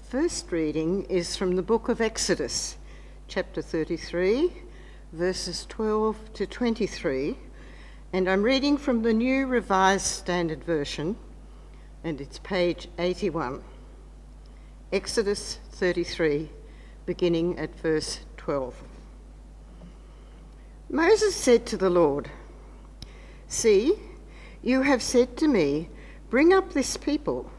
The first reading is from the book of Exodus, chapter 33, verses 12 to 23, and I'm reading from the New Revised Standard Version, and it's page 81. Exodus 33, beginning at verse 12. Moses said to the Lord, See, you have said to me, Bring up this people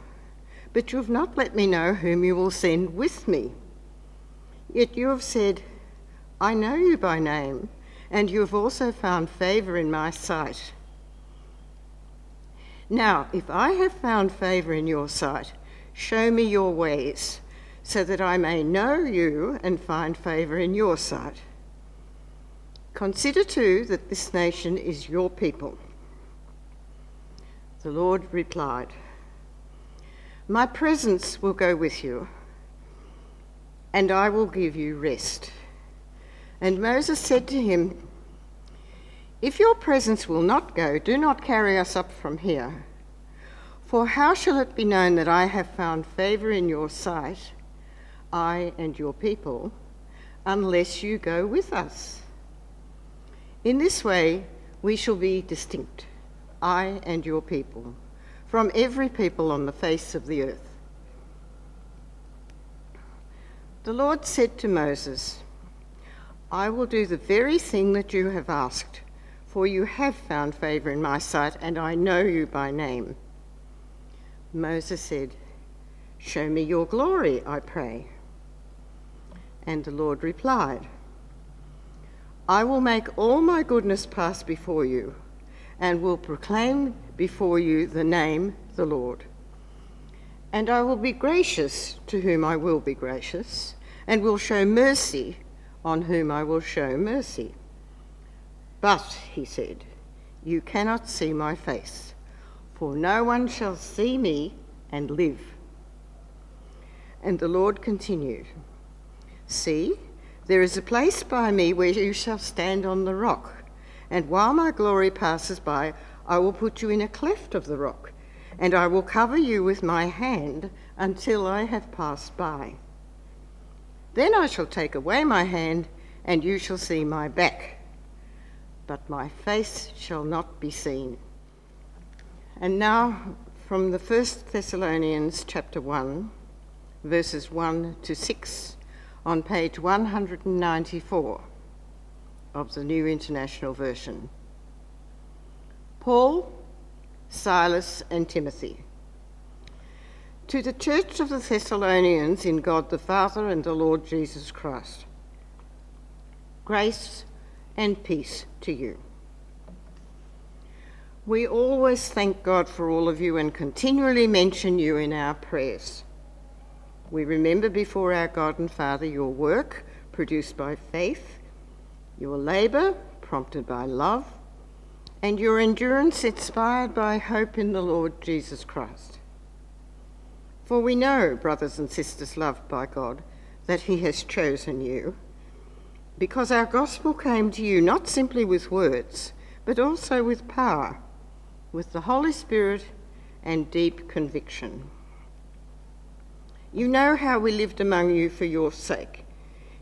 but you have not let me know whom you will send with me. Yet you have said, I know you by name, and you have also found favour in my sight. Now, if I have found favour in your sight, show me your ways, so that I may know you and find favour in your sight. Consider too that this nation is your people. The Lord replied, my presence will go with you, and I will give you rest. And Moses said to him, If your presence will not go, do not carry us up from here. For how shall it be known that I have found favour in your sight, I and your people, unless you go with us? In this way we shall be distinct, I and your people from every people on the face of the earth. The Lord said to Moses, I will do the very thing that you have asked, for you have found favour in my sight, and I know you by name. Moses said, Show me your glory, I pray. And the Lord replied, I will make all my goodness pass before you and will proclaim before you the name, the Lord. And I will be gracious to whom I will be gracious, and will show mercy on whom I will show mercy. But, he said, you cannot see my face, for no one shall see me and live. And the Lord continued, See, there is a place by me where you shall stand on the rock and while my glory passes by, I will put you in a cleft of the rock, and I will cover you with my hand until I have passed by. Then I shall take away my hand, and you shall see my back, but my face shall not be seen. And now from the First Thessalonians chapter 1, verses 1 to 6, on page 194 of the New International Version. Paul, Silas, and Timothy. To the Church of the Thessalonians in God the Father and the Lord Jesus Christ. Grace and peace to you. We always thank God for all of you and continually mention you in our prayers. We remember before our God and Father your work produced by faith your labour prompted by love, and your endurance inspired by hope in the Lord Jesus Christ. For we know, brothers and sisters loved by God, that He has chosen you, because our gospel came to you not simply with words, but also with power, with the Holy Spirit and deep conviction. You know how we lived among you for your sake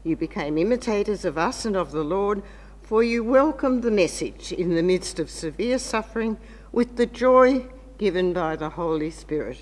you became imitators of us and of the Lord, for you welcomed the message in the midst of severe suffering with the joy given by the Holy Spirit.